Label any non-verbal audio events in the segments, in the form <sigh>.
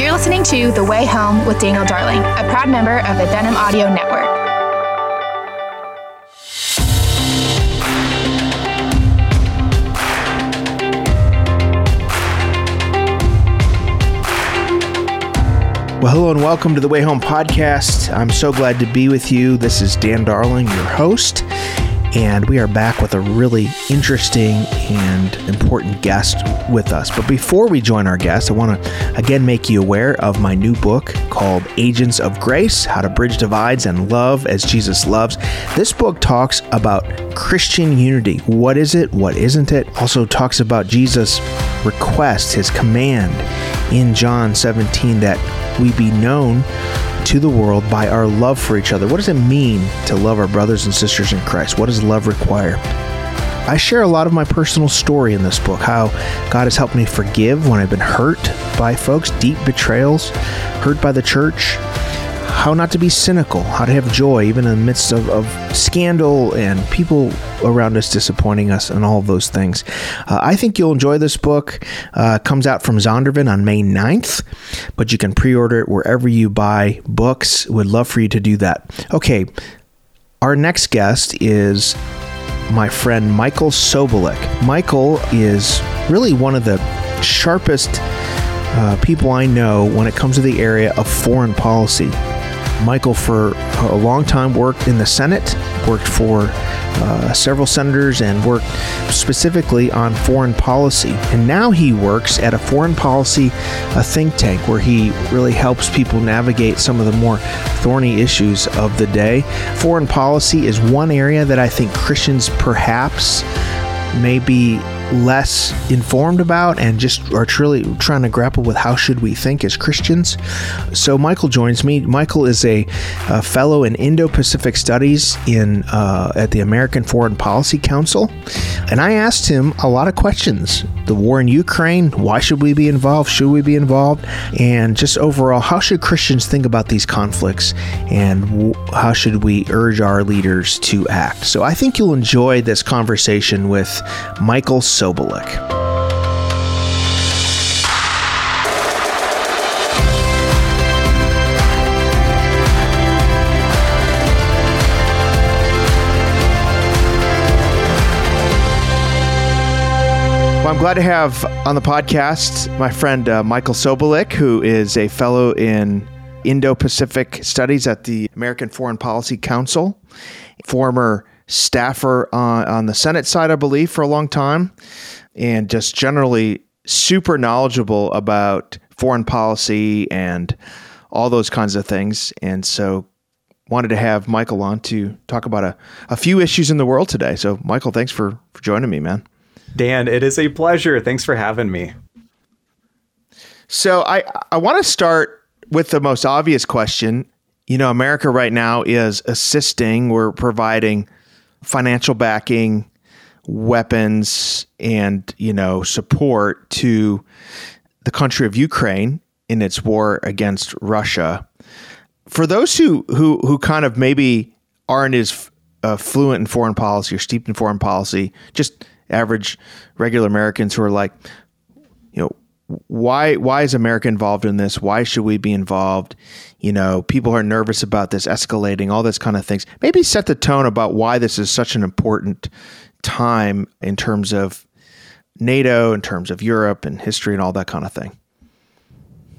You're listening to The Way Home with Daniel Darling, a proud member of the Denim Audio Network. Well, hello and welcome to the Way Home podcast. I'm so glad to be with you. This is Dan Darling, your host, and we are back with a really interesting and important guest with us. But before we join our guest, I want to again make you aware of my new book called Agents of Grace How to Bridge Divides and Love as Jesus Loves. This book talks about Christian unity. What is it? What isn't it? Also talks about Jesus' request, his command in John 17 that we be known to the world by our love for each other. What does it mean to love our brothers and sisters in Christ? What does love require? I share a lot of my personal story in this book, how God has helped me forgive when I've been hurt by folks, deep betrayals, hurt by the church, how not to be cynical, how to have joy even in the midst of, of scandal and people around us disappointing us, and all those things. Uh, I think you'll enjoy this book. Uh, comes out from Zondervan on May 9th, but you can pre order it wherever you buy books. Would love for you to do that. Okay, our next guest is my friend Michael Sobolik. Michael is really one of the sharpest uh, people I know when it comes to the area of foreign policy. Michael, for a long time, worked in the Senate, worked for uh, several senators, and worked specifically on foreign policy. And now he works at a foreign policy a think tank where he really helps people navigate some of the more thorny issues of the day. Foreign policy is one area that I think Christians perhaps may be less informed about and just are truly trying to grapple with how should we think as Christians. So Michael joins me. Michael is a, a fellow in Indo-Pacific Studies in uh, at the American Foreign Policy Council, and I asked him a lot of questions: the war in Ukraine, why should we be involved, should we be involved, and just overall, how should Christians think about these conflicts, and w- how should we urge our leaders to act? So I think you'll enjoy this conversation with Michael. Sobolik. Well, I'm glad to have on the podcast my friend uh, Michael Sobolik, who is a fellow in Indo Pacific Studies at the American Foreign Policy Council, former staffer on, on the Senate side, I believe, for a long time, and just generally super knowledgeable about foreign policy and all those kinds of things. And so wanted to have Michael on to talk about a, a few issues in the world today. So, Michael, thanks for, for joining me, man. Dan, it is a pleasure. Thanks for having me. So, I, I want to start with the most obvious question. You know, America right now is assisting, we're providing financial backing, weapons, and you know support to the country of Ukraine in its war against Russia. For those who who who kind of maybe aren't as uh, fluent in foreign policy or steeped in foreign policy, just average regular Americans who are like, you know, why why is America involved in this? Why should we be involved? You know, people are nervous about this escalating, all this kind of things. Maybe set the tone about why this is such an important time in terms of NATO, in terms of Europe and history and all that kind of thing.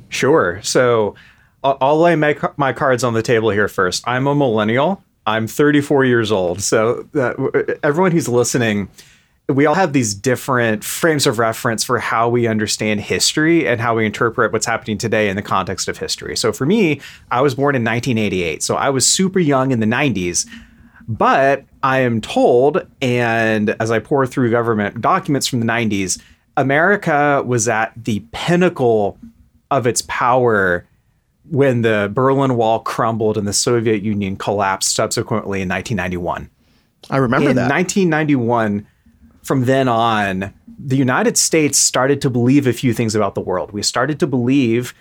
Sure. So I'll lay my, my cards on the table here first. I'm a millennial. I'm 34 years old. So uh, everyone who's listening, we all have these different frames of reference for how we understand history and how we interpret what's happening today in the context of history. So for me, I was born in 1988. So I was super young in the 90s. But I am told, and as I pour through government documents from the 90s, America was at the pinnacle of its power when the Berlin Wall crumbled and the Soviet Union collapsed subsequently in 1991. I remember in that. 1991, from then on, the United States started to believe a few things about the world. We started to believe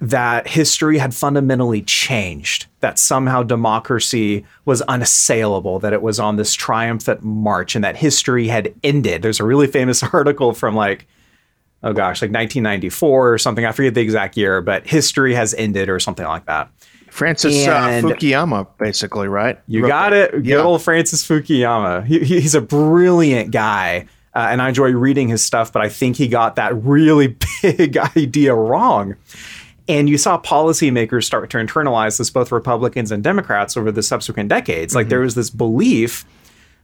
that history had fundamentally changed, that somehow democracy was unassailable, that it was on this triumphant march, and that history had ended. There's a really famous <laughs> article from like oh gosh, like 1994 or something. I forget the exact year, but history has ended or something like that. Francis uh, Fukuyama, basically, right? You got it. Good yeah. old Francis Fukuyama. He, he's a brilliant guy. Uh, and I enjoy reading his stuff, but I think he got that really <laughs> big idea wrong. And you saw policymakers start to internalize this, both Republicans and Democrats, over the subsequent decades. Mm-hmm. Like there was this belief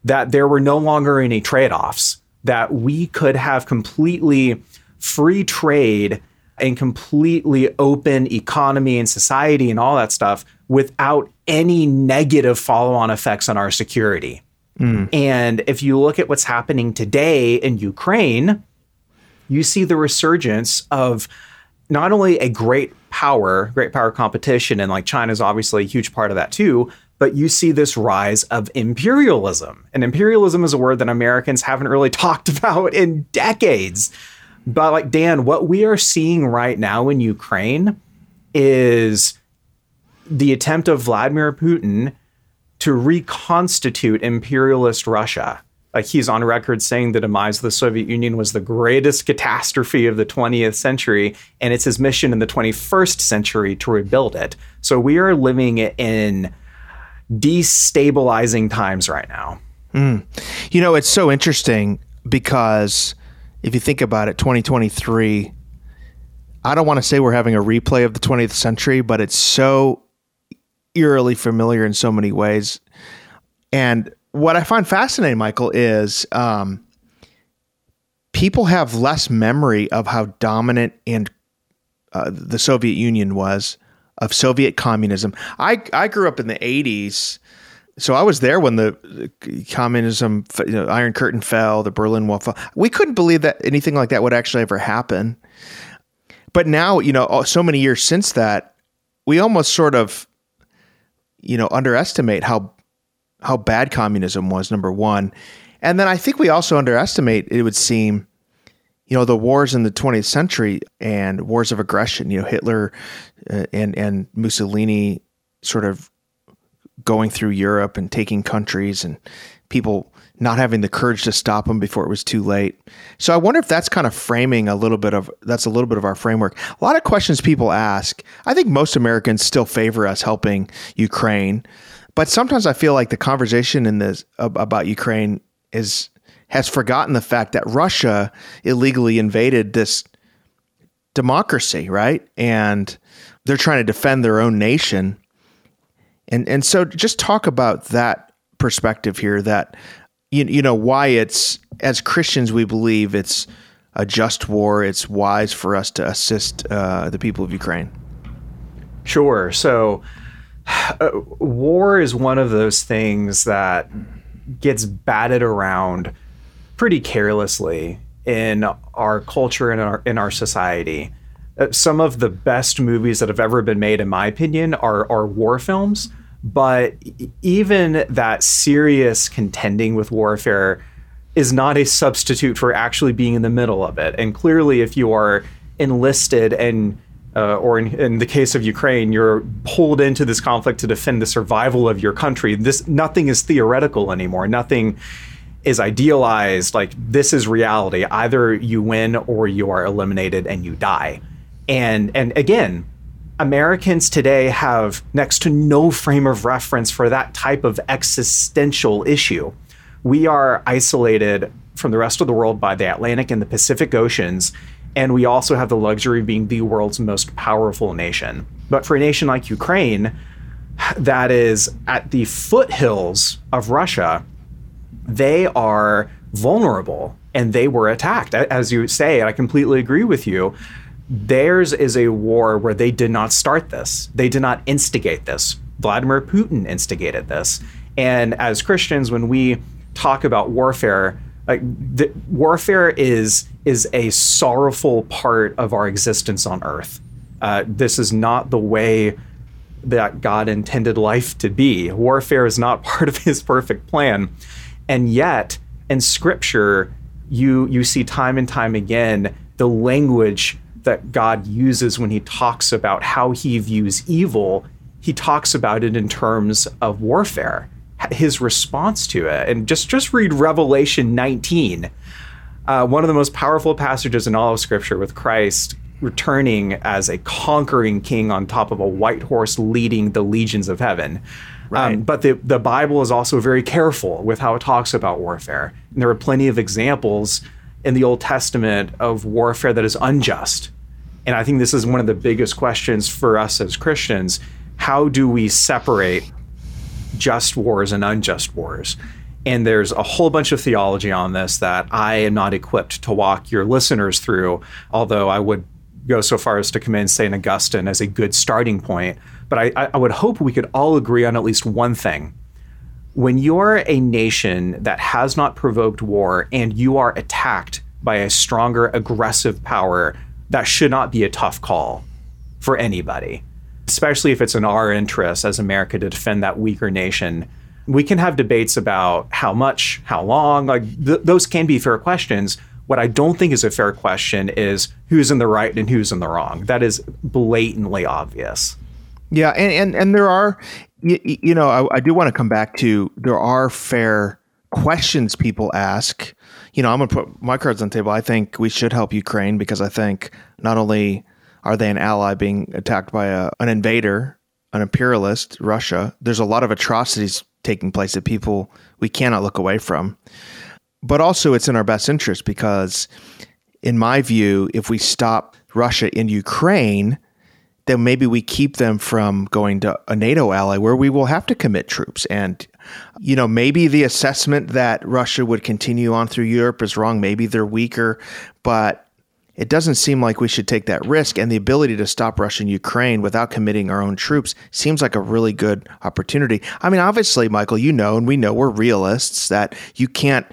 that there were no longer any trade offs, that we could have completely free trade and completely open economy and society and all that stuff without any negative follow on effects on our security. Mm. And if you look at what's happening today in Ukraine, you see the resurgence of not only a great power, great power competition, and like China's obviously a huge part of that too, but you see this rise of imperialism. And imperialism is a word that Americans haven't really <laughs> talked about in decades. But like Dan, what we are seeing right now in Ukraine is the attempt of Vladimir Putin to reconstitute imperialist Russia. Like he's on record saying the demise of the Soviet Union was the greatest catastrophe of the 20th century, and it's his mission in the 21st century to rebuild it. So we are living in destabilizing times right now. Mm. You know, it's so interesting because if you think about it, 2023, I don't want to say we're having a replay of the 20th century, but it's so eerily familiar in so many ways. And what I find fascinating, Michael, is um, people have less memory of how dominant and uh, the Soviet Union was of Soviet communism. I I grew up in the 80s so I was there when the communism, you know, Iron Curtain fell, the Berlin Wall fell. We couldn't believe that anything like that would actually ever happen. But now, you know, so many years since that, we almost sort of, you know, underestimate how how bad communism was. Number one, and then I think we also underestimate. It would seem, you know, the wars in the 20th century and wars of aggression. You know, Hitler uh, and and Mussolini sort of going through Europe and taking countries and people not having the courage to stop them before it was too late. So I wonder if that's kind of framing a little bit of that's a little bit of our framework. A lot of questions people ask. I think most Americans still favor us helping Ukraine, but sometimes I feel like the conversation in this about Ukraine is has forgotten the fact that Russia illegally invaded this democracy, right? And they're trying to defend their own nation and and so just talk about that perspective here that you, you know why it's as Christians we believe it's a just war. It's wise for us to assist uh, the people of Ukraine. Sure. So uh, war is one of those things that gets batted around pretty carelessly in our culture and in our, in our society. Uh, some of the best movies that have ever been made, in my opinion, are are war films. But even that serious contending with warfare is not a substitute for actually being in the middle of it. And clearly, if you are enlisted and uh, or in, in, the case of Ukraine, you're pulled into this conflict to defend the survival of your country. This nothing is theoretical anymore. Nothing is idealized. Like this is reality. Either you win or you are eliminated and you die. And and again, Americans today have next to no frame of reference for that type of existential issue. We are isolated from the rest of the world by the Atlantic and the Pacific Oceans, and we also have the luxury of being the world's most powerful nation. But for a nation like Ukraine, that is at the foothills of Russia, they are vulnerable and they were attacked. As you say, I completely agree with you Theirs is a war where they did not start this. They did not instigate this. Vladimir Putin instigated this. And as Christians, when we talk about warfare, like the, warfare is is a sorrowful part of our existence on earth. Uh, this is not the way that God intended life to be. Warfare is not <laughs> part of His perfect plan, and yet in Scripture, you you see time and time again the language that God uses when he talks about how he views evil, he talks about it in terms of warfare, his response to it. And just just read Revelation 19. uh, one of the most powerful passages in all of Scripture with Christ returning as a conquering king on top of a white horse leading the legions of heaven. Um, right. Um, but the, the Bible is also very careful with how it talks about warfare. And there are plenty of examples in the Old Testament of warfare that is unjust. And I think this is one of the biggest questions for us as Christians. How do we separate just wars and unjust wars? And there's a whole bunch of theology on this that I am not equipped to walk your listeners through, although I would go so far as to commend St. Augustine as a good starting point. But I, I would hope we could all agree on at least one thing. When you're a nation that has not provoked war and you are attacked by a stronger, aggressive power, that should not be a tough call for anybody, especially if it's in our interest as America to defend that weaker nation we can have debates about how much, how long, like th- those can be fair questions. What I don't think is a fair question is who's in the right and who's in the wrong. That is blatantly obvious. Yeah, and and, and there are, you, you know, I, I do want to come back to there are fair questions people ask. You know, I'm gonna put my cards on the table. I think we should help Ukraine because I think not only are they an ally being attacked by a, an invader, an imperialist, Russia, there's a lot of atrocities taking place that people we cannot look away from. But also, it's in our best interest because, in my view, if we stop Russia in Ukraine, then maybe we keep them from going to a NATO ally where we will have to commit troops. And, you know, maybe the assessment that Russia would continue on through Europe is wrong. Maybe they're weaker, but it doesn't seem like we should take that risk. And the ability to stop Russia and Ukraine without committing our own troops seems like a really good opportunity. I mean, obviously, Michael, you know, and we know we're realists that you can't.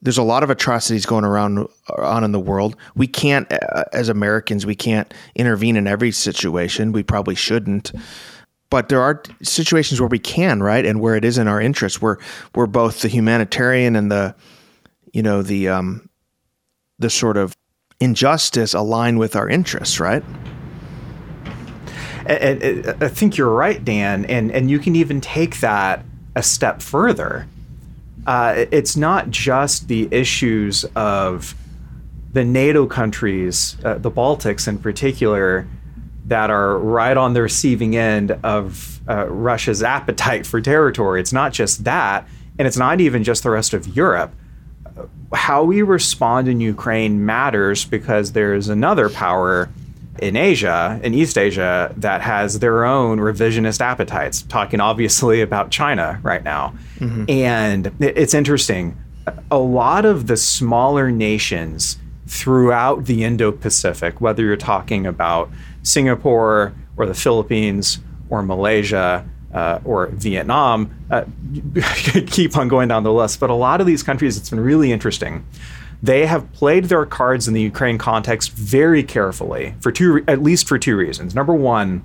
There's a lot of atrocities going around on in the world. We can't, uh, as Americans, we can't intervene in every situation. We probably shouldn't but there are situations where we can, right, and where it is in our interest. We're we're both the humanitarian and the, you know, the um, the sort of injustice align with our interests, right? I think you're right, Dan, and and you can even take that a step further. Uh, it's not just the issues of the NATO countries, uh, the Baltics in particular, that are right on the receiving end of uh, Russia's appetite for territory. It's not just that, and it's not even just the rest of Europe how we respond in Ukraine matters because there's another power in Asia, in East Asia, that has their own revisionist appetites, talking obviously <laughs> about China right now. Mm-hmm. And it's interesting. A lot of the smaller nations throughout the Indo Pacific, whether you're talking about Singapore or the Philippines or Malaysia, uh, or Vietnam, uh, <laughs> keep on going down the list. But a lot of these countries, it's been really interesting. They have played their cards in the Ukraine context very carefully for two, at least for two reasons. Number one,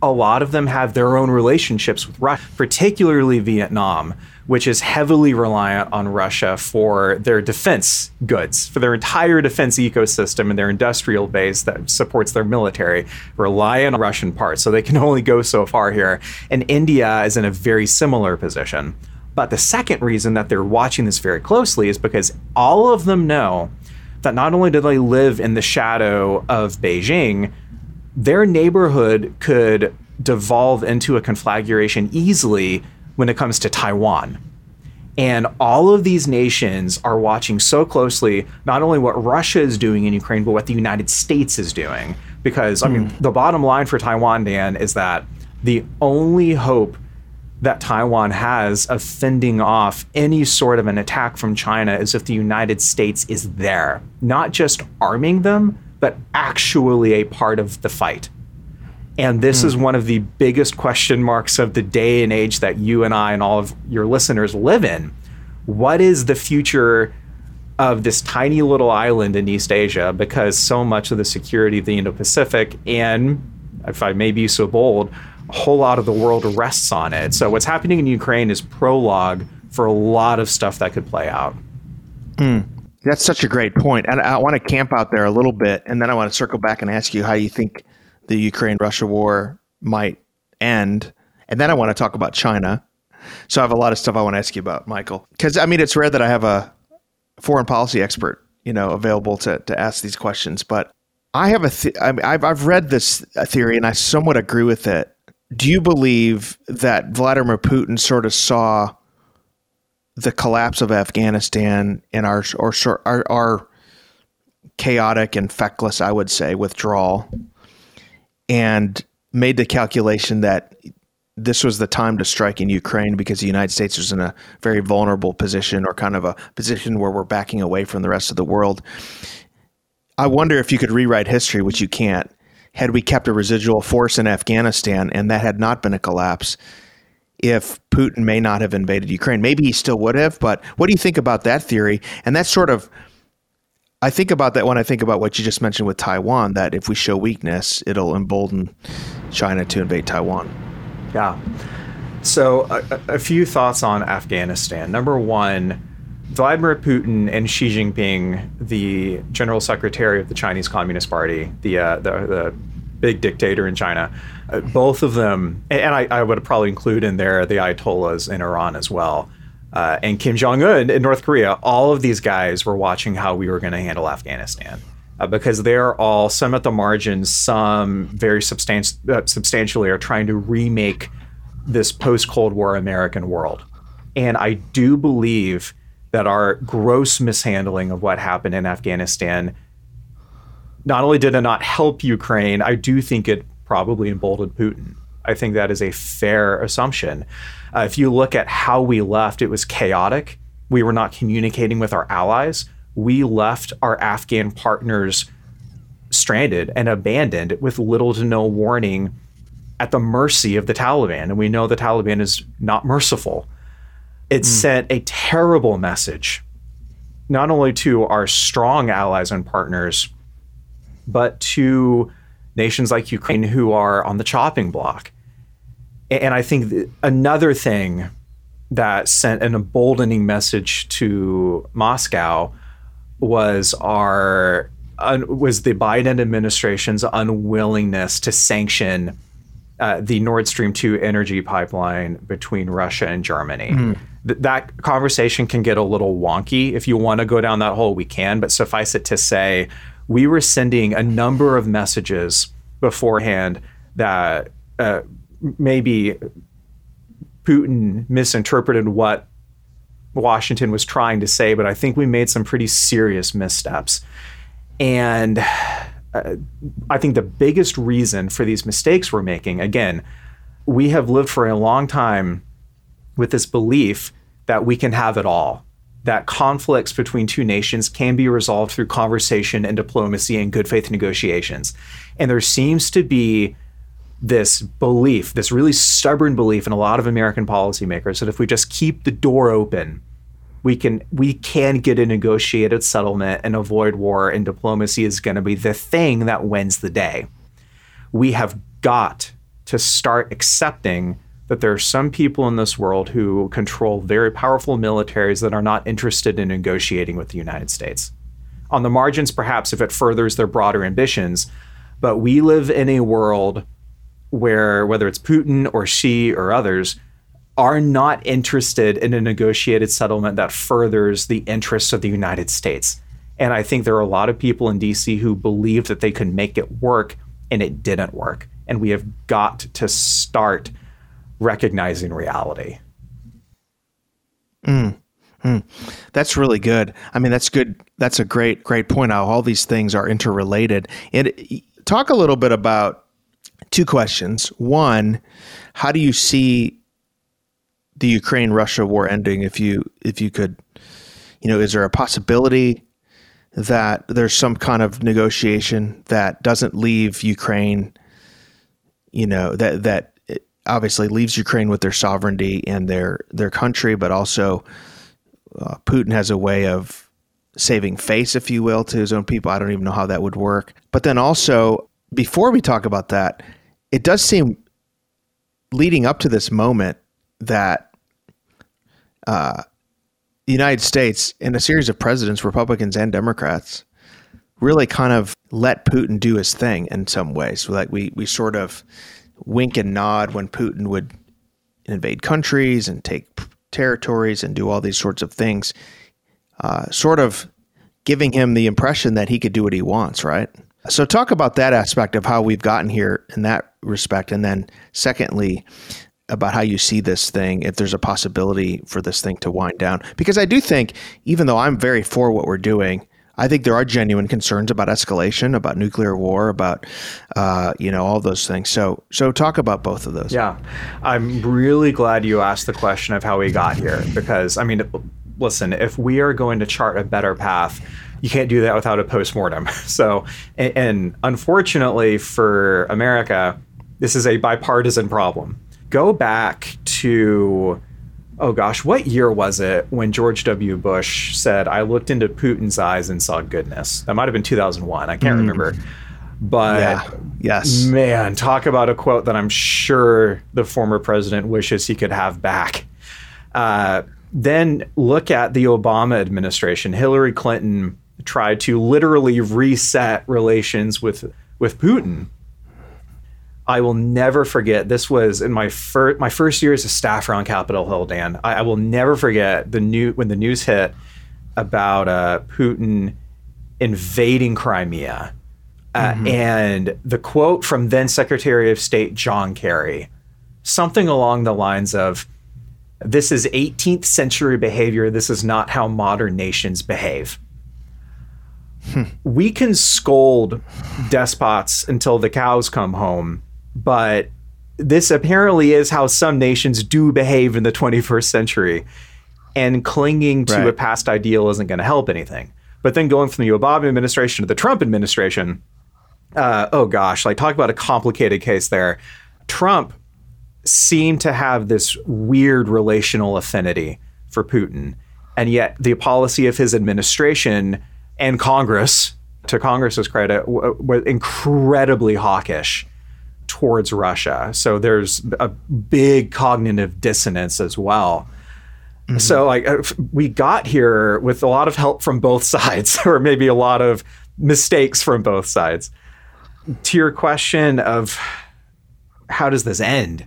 a lot of them have their own relationships with Russia, particularly Vietnam, which is heavily reliant on Russia for their defense goods, for their entire defense ecosystem and their industrial base that supports their military, rely on Russian parts. So they can <laughs> only go so far here. And India is in a very similar position. But the second reason that they're watching this very closely is because all of them know that not only do they live in the shadow of Beijing, their neighborhood could devolve into a conflagration easily when it comes to Taiwan. And all of these nations are watching so closely not only what Russia is doing in Ukraine, but what the United States is doing. Because, I mean, mm. the bottom line for Taiwan, Dan, is that the only hope that Taiwan has of fending off any sort of an attack from China is if the United States is there, not just arming them, but actually a part of the fight. And this mm. is one of the biggest question marks of the day and age that you and I and all of your listeners live in. What is the future of this tiny little island in East Asia? Because so much of the security of the Indo Pacific, and if I may be so bold, whole lot of the world rests on it. So, what's happening in Ukraine is prologue for a lot of stuff that could play out. Mm. That's such a great point. And I want to camp out there a little bit, and then I want to circle back and ask you how you think the Ukraine Russia war might end. And then I want to talk about China. So I have a lot of stuff I want to ask you about, Michael. Because, I mean, it's rare that I have a foreign policy expert you know available to to ask these questions, but I have a th- I mean, I've I've read this theory and I somewhat agree with it. Do you believe that Vladimir Putin sort of saw the collapse of Afghanistan and our or our, our chaotic and feckless, I would say, withdrawal, and made the calculation that this was the time to strike in Ukraine because the United States was in a very vulnerable position or kind of a position where we're backing away from the rest of the world. I wonder if you could rewrite history, which you can't, had we kept a residual force in Afghanistan and that had not been a collapse, if Putin may not have invaded Ukraine. Maybe he still would have, but what do you think about that theory? And that's sort of I think about that when I think about what you just mentioned with Taiwan, that if we show weakness, it'll embolden China to invade Taiwan. Yeah. So, a, a few thoughts on Afghanistan. Number one, Vladimir Putin and Xi Jinping, the general secretary of the Chinese Communist Party, the uh, the, the, big dictator in China, uh, both of them, and I, I, would probably include in there the Ayatollahs in Iran as well, uh, and Kim Jong Un in North Korea. All of these guys were watching how we were going to handle Afghanistan. Uh, because they're all some at the margins, some very substan- uh, substantially are trying to remake this post Cold War American world. And I do believe that our gross mishandling of what happened in Afghanistan not only did it not help Ukraine, I do think it probably emboldened Putin. I think that is a fair assumption. Uh, if you look at how we left, it was chaotic. We were not communicating with our allies. We left our Afghan partners stranded and abandoned with little to no warning at the mercy of the Taliban. And we know the Taliban is not merciful it mm. sent a terrible message, not only to our strong allies and partners, but to nations like Ukraine who are on the chopping block. And I think another thing that sent an emboldening message to Moscow was our was the Biden administration's unwillingness to sanction uh, the Nord Stream 2 energy pipeline between Russia and Germany. Mm th- that conversation can get a little wonky. If you want to go down that hole, we can. But suffice it to say, we were sending a number of messages beforehand that uh, maybe Putin misinterpreted what Washington was trying to say, but I think we made some pretty serious missteps. And uh, I think the biggest reason for these mistakes we're making, again, we have lived for a long time with this belief that we can have it all, that conflicts between two nations can be resolved through conversation and diplomacy and good faith negotiations. And there seems to be this belief, this really stubborn belief in a lot of American policymakers that if we just keep the door open, we can we can get a negotiated settlement and avoid war and diplomacy is going to be the thing that wins the day. We have got to start accepting that there are some people in this world who control very powerful militaries that are not interested in negotiating with the United States. On the margins, perhaps, if it furthers their broader ambitions, but we live in a world where, whether it's Putin or Xi or others, are not interested in a negotiated settlement that furthers the interests of the United States. And I think there are a lot of people in DC who believed that they could make it work, and it didn't work. And we have got to start recognizing reality. Mm, mm. That's really good. I mean, that's good. That's a great, great point. How all these things are interrelated. And talk a little bit about two questions. One, how do you see the Ukraine-Russia war ending? If you, if you could, you know, is there a possibility that there's some kind of negotiation that doesn't leave Ukraine, you know, that that obviously leaves Ukraine with their sovereignty and their their country, but also uh, Putin has a way of saving face, if you will, to his own people. I don't even know how that would work. But then also, before we talk about that, it does seem leading up to this moment that uh, the United States and a series of presidents, Republicans and Democrats, really kind of let Putin do his thing in some ways. Like we we sort of wink and nod when Putin would invade countries and take territories and do all these sorts of things, uh, sort of giving him the impression that he could do what he wants, right? So, talk about that aspect of how we've gotten here in that respect. And then, secondly, about how you see this thing, if there's a possibility for this thing to wind down. Because I do think, even though I'm very for what we're doing, I think there are genuine concerns about escalation, about nuclear war, about uh, you know all those things. So, so talk about both of those. Yeah, I'm really glad you asked the question of how we got here because I mean, listen, if we are going to chart a better path, you can't do that without a postmortem. <laughs> So, and, and unfortunately for America, this is a bipartisan problem. Go back to oh gosh, what year was it when George W. Bush said, I looked into Putin's eyes and saw goodness? That might have been 2001. I can't mm. remember. But yeah. yes, man, talk about a quote that I'm sure the former president wishes he could have back. Uh, then look at the Obama administration. Hillary Clinton tried to literally reset relations with with Putin I will never forget. This was in my first my first year as a staffer on Capitol Hill, Dan. I, I will never forget the new when the news hit about uh, Putin invading Crimea, uh, mm-hmm. and the quote from then Secretary of State John Kerry, something along the lines of, "This is 18th century behavior. This is not how modern nations behave." Hmm. We can scold despots until the cows come home but this apparently is how some nations do behave in the <laughs> 21st century. And clinging to right. a past ideal isn't going to help anything. But then going from the Obama administration to the Trump administration, uh, oh gosh, like talk about a complicated case there. Trump seemed to have this weird relational affinity for Putin. And yet the policy of his administration and Congress, to Congress's credit, was incredibly hawkish towards Russia. So there's a big cognitive dissonance as well. Mm-hmm. So like uh, we got here with a lot of help from both <laughs> sides or maybe a lot of mistakes from both sides. To your question of how does this end?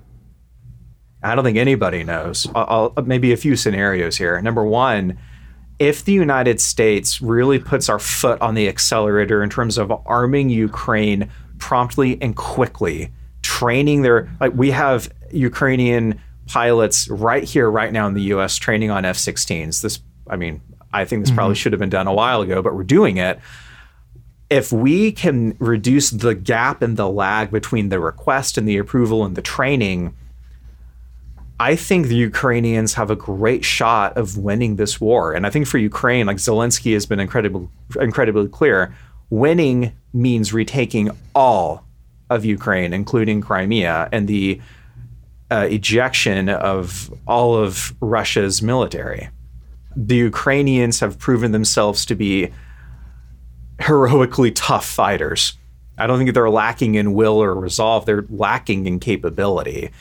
I don't think anybody knows. I'll, I'll, maybe a few scenarios here. Number one, if the United States really puts our foot on the accelerator in terms of arming Ukraine promptly and quickly, training their like we have Ukrainian pilots right here, right now in the U.S. training on F-16s. This, I mean, I think this mm-hmm. probably should have been done a while ago, but we're doing it. If we can reduce the gap and the lag between the request and the approval and the training, I think the Ukrainians have a great shot of winning this war. And I think for Ukraine, like Zelensky has been incredibly, incredibly clear, winning means retaking all of Ukraine, including Crimea, and the uh, ejection of all of Russia's military. The Ukrainians have proven themselves to be heroically tough fighters. I don't think they're lacking in will or resolve. They're lacking in capability.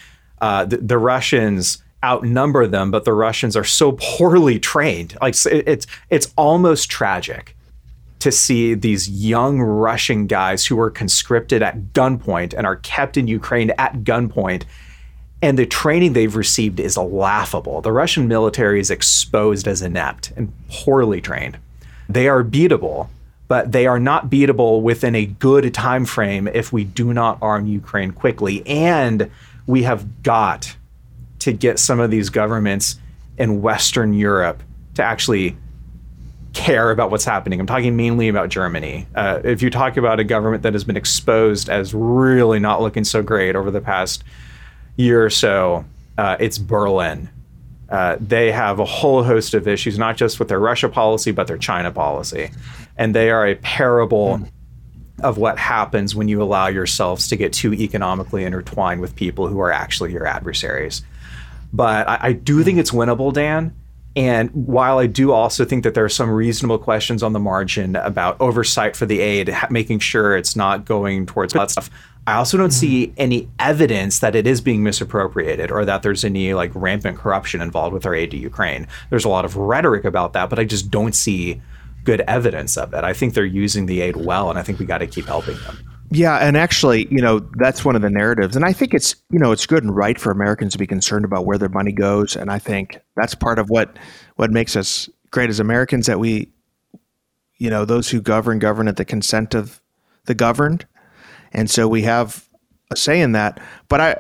Uh, the, the, Russians outnumber them, but the Russians are so poorly trained. Like it's it's almost tragic to see these young Russian guys who were conscripted at gunpoint and are kept in Ukraine at gunpoint. And the training they've received is laughable. The Russian military is exposed as inept and poorly trained. They are beatable, but they are not beatable within a good time frame if we do not arm Ukraine quickly. And we have got to get some of these governments in Western Europe to actually care about what's happening. I'm talking mainly about Germany. Uh, if you talk about a government that has been exposed as really not looking so great over the past year or so, uh, it's Berlin. Uh, they have a whole host of issues, not just with their Russia policy, but their China policy. And they are a parable mm. of what happens when you allow yourselves to get too economically intertwined with people who are actually your adversaries. But I, I do think it's winnable, Dan. And while I do also think that there are some reasonable questions on the margin about oversight for the aid, making sure it's not going towards that stuff, I also don't mm-hmm. see any evidence that it is being misappropriated or that there's any like rampant corruption involved with our aid to Ukraine. There's a lot of rhetoric about that, but I just don't see good evidence of it. I think they're using the aid well, and I think we got to keep helping them. Yeah, and actually, you know, that's one of the narratives, and I think it's you know it's good and right for Americans to be concerned about where their money goes, and I think that's part of what what makes us great as Americans that we you know, those who govern govern at the consent of the governed. And so we have a say in that. But I,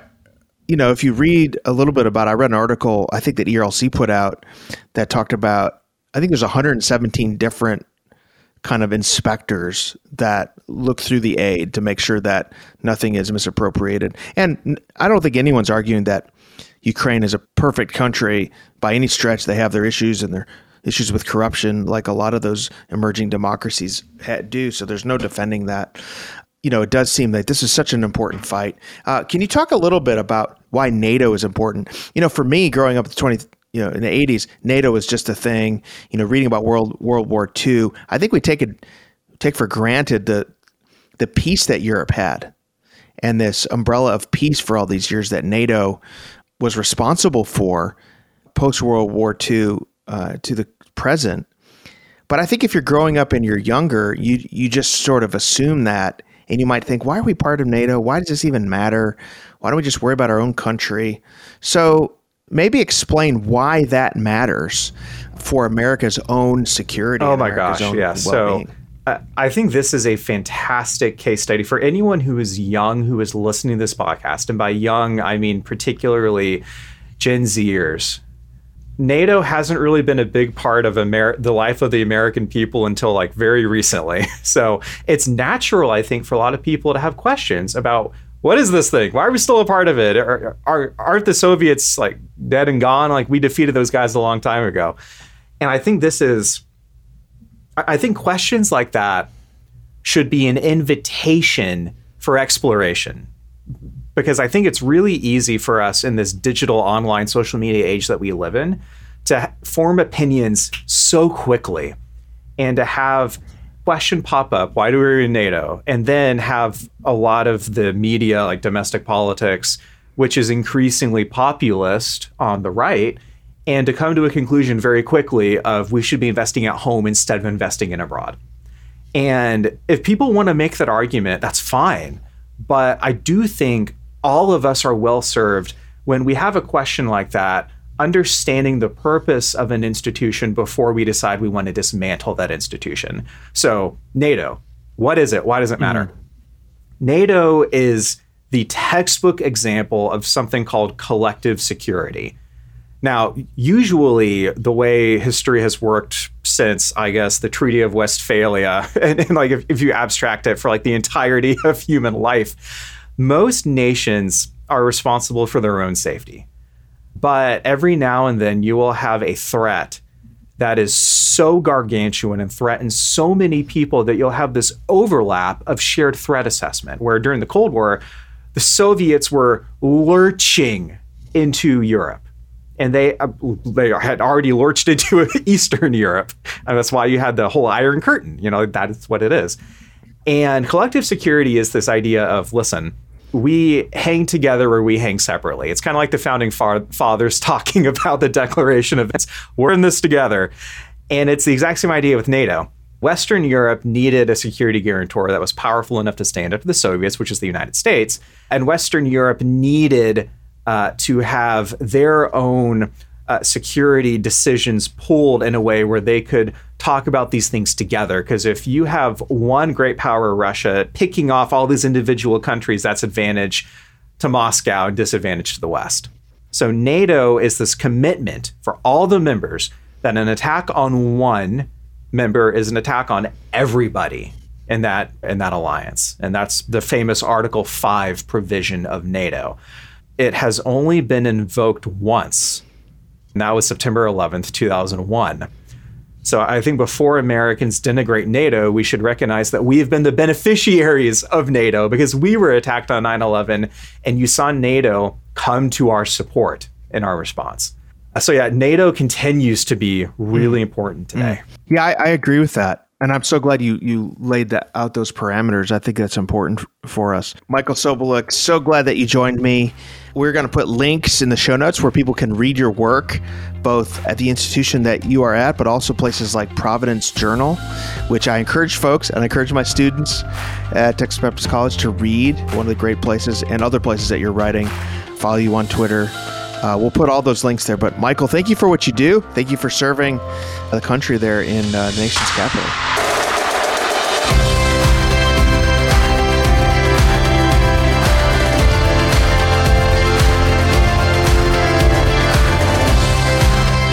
you know, if you read a little bit about, I read an article I think that ERLC put out that talked about. I think there's 117 different kind of inspectors that look through the aid to make sure that nothing is misappropriated. And I don't think anyone's arguing that Ukraine is a perfect country by any stretch. They have their issues and their issues with corruption, like a lot of those emerging democracies do. So there's no defending that you know, it does seem that this is such an important fight. Uh, can you talk a little bit about why NATO is important? You know, for me, growing up in the 20, you know, in the 80s, NATO was just a thing. You know, reading about World World War II, I think we take it take for granted the the peace that Europe had, and this umbrella of peace for all these years that NATO was responsible for post World War II uh, to the present. But I think if you're growing up and you're younger, you you just sort of assume that and you might think, why are we part of NATO? Why does this even matter? Why don't we just worry about our own country? So maybe explain why that matters for America's own security. Oh my America's gosh, yeah. So I think this is a fantastic case study for anyone who is young, who is listening to this podcast. And by young, I mean particularly Gen Zers NATO hasn't really been a big part of Amer- the life of the American people until like very recently. <laughs> So it's natural, I think, for a lot of people to have questions about what is this thing? Why are we still a part of it? Are, are, aren't the Soviets like dead and gone? Like we defeated those guys a long time ago. And I think this is, I think questions like that should be an invitation for exploration because I think it's really easy for us in this digital online social media age that we live in to form opinions so quickly and to have question pop up why do we in nato? And then have a lot of the media like domestic politics which is increasingly populist on the right and to come to a conclusion very quickly of we should be investing at home instead of investing in abroad. And if people want to make that argument that's fine. But i do think all of us are well served when we have a question like that understanding the purpose of an institution before we decide we want to dismantle that institution. So, NATO, what is it? Why does it matter? Mm-hmm. NATO is the textbook example of something called collective security. Now, usually the way history has worked since, I guess, the Treaty of Westphalia, <laughs> and, and like if, if you abstract it for like the entirety <laughs> of human life, most nations are responsible for their own safety. But every now and then you will have a threat that is so gargantuan and threatens so many people that you'll have this overlap of shared threat assessment. Where during the Cold War, the Soviets were lurching into Europe. And they uh, they had already lurched into <laughs> Eastern Europe, and that's why you had the whole Iron Curtain. You know that is what it is. And collective security is this idea of listen, we hang together or we hang separately. It's kind of like the founding fa- fathers <laughs> talking about the Declaration of. We're in this together. And it's the exact same idea with NATO. Western Europe needed a security guarantor that was powerful enough to stand up to the Soviets, which is the United States. And Western Europe needed uh, to have their own uh, security decisions pooled in a way where they could talk about these things together. Because if you have one great power, Russia, picking off all these individual countries, that's advantage to Moscow and disadvantage to the West. So NATO is this commitment for all the members that an attack on one member is an attack on everybody in that in that alliance. And that's the famous Article 5 provision of NATO. It has only been invoked once and that was September 11th, 2001. So I think before Americans denigrate NATO, we should recognize that we have been the beneficiaries of NATO because we were attacked on 9 11 and you saw NATO come to our support in our response. So yeah, NATO continues to be really mm. important today. Mm. Yeah, I, I, agree with that. And I'm so glad you you laid that out those parameters. I think that's important for us. Michael Sobolik, so glad that you joined me. We're going to put links in the show notes where people can read your work, both at the institution that you are at, but also places like Providence Journal, which I encourage folks and I encourage my students at Texas Baptist College to read. One of the great places and other places that you're writing. Follow you on Twitter. Uh, we'll put all those links there. But Michael, thank you for what you do. Thank you for serving uh, the country there in uh, the nation's capital.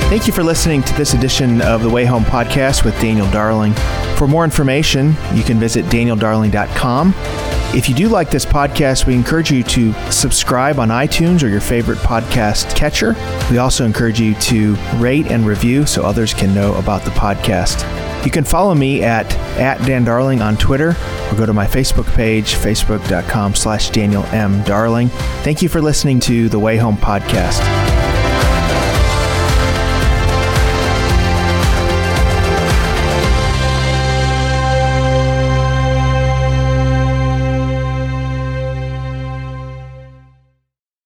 Thank you for listening to this edition of the Way Home podcast with Daniel Darling. For more information, you can visit danieldarling.com if you do like this podcast, we encourage you to subscribe on iTunes or your favorite podcast catcher. We also encourage you to rate and review so others can know about the podcast. You can follow me at, at Dan Darling on Twitter or go to my Facebook page, facebook.com slash Daniel M. Darling. Thank you for listening to the Way Home podcast.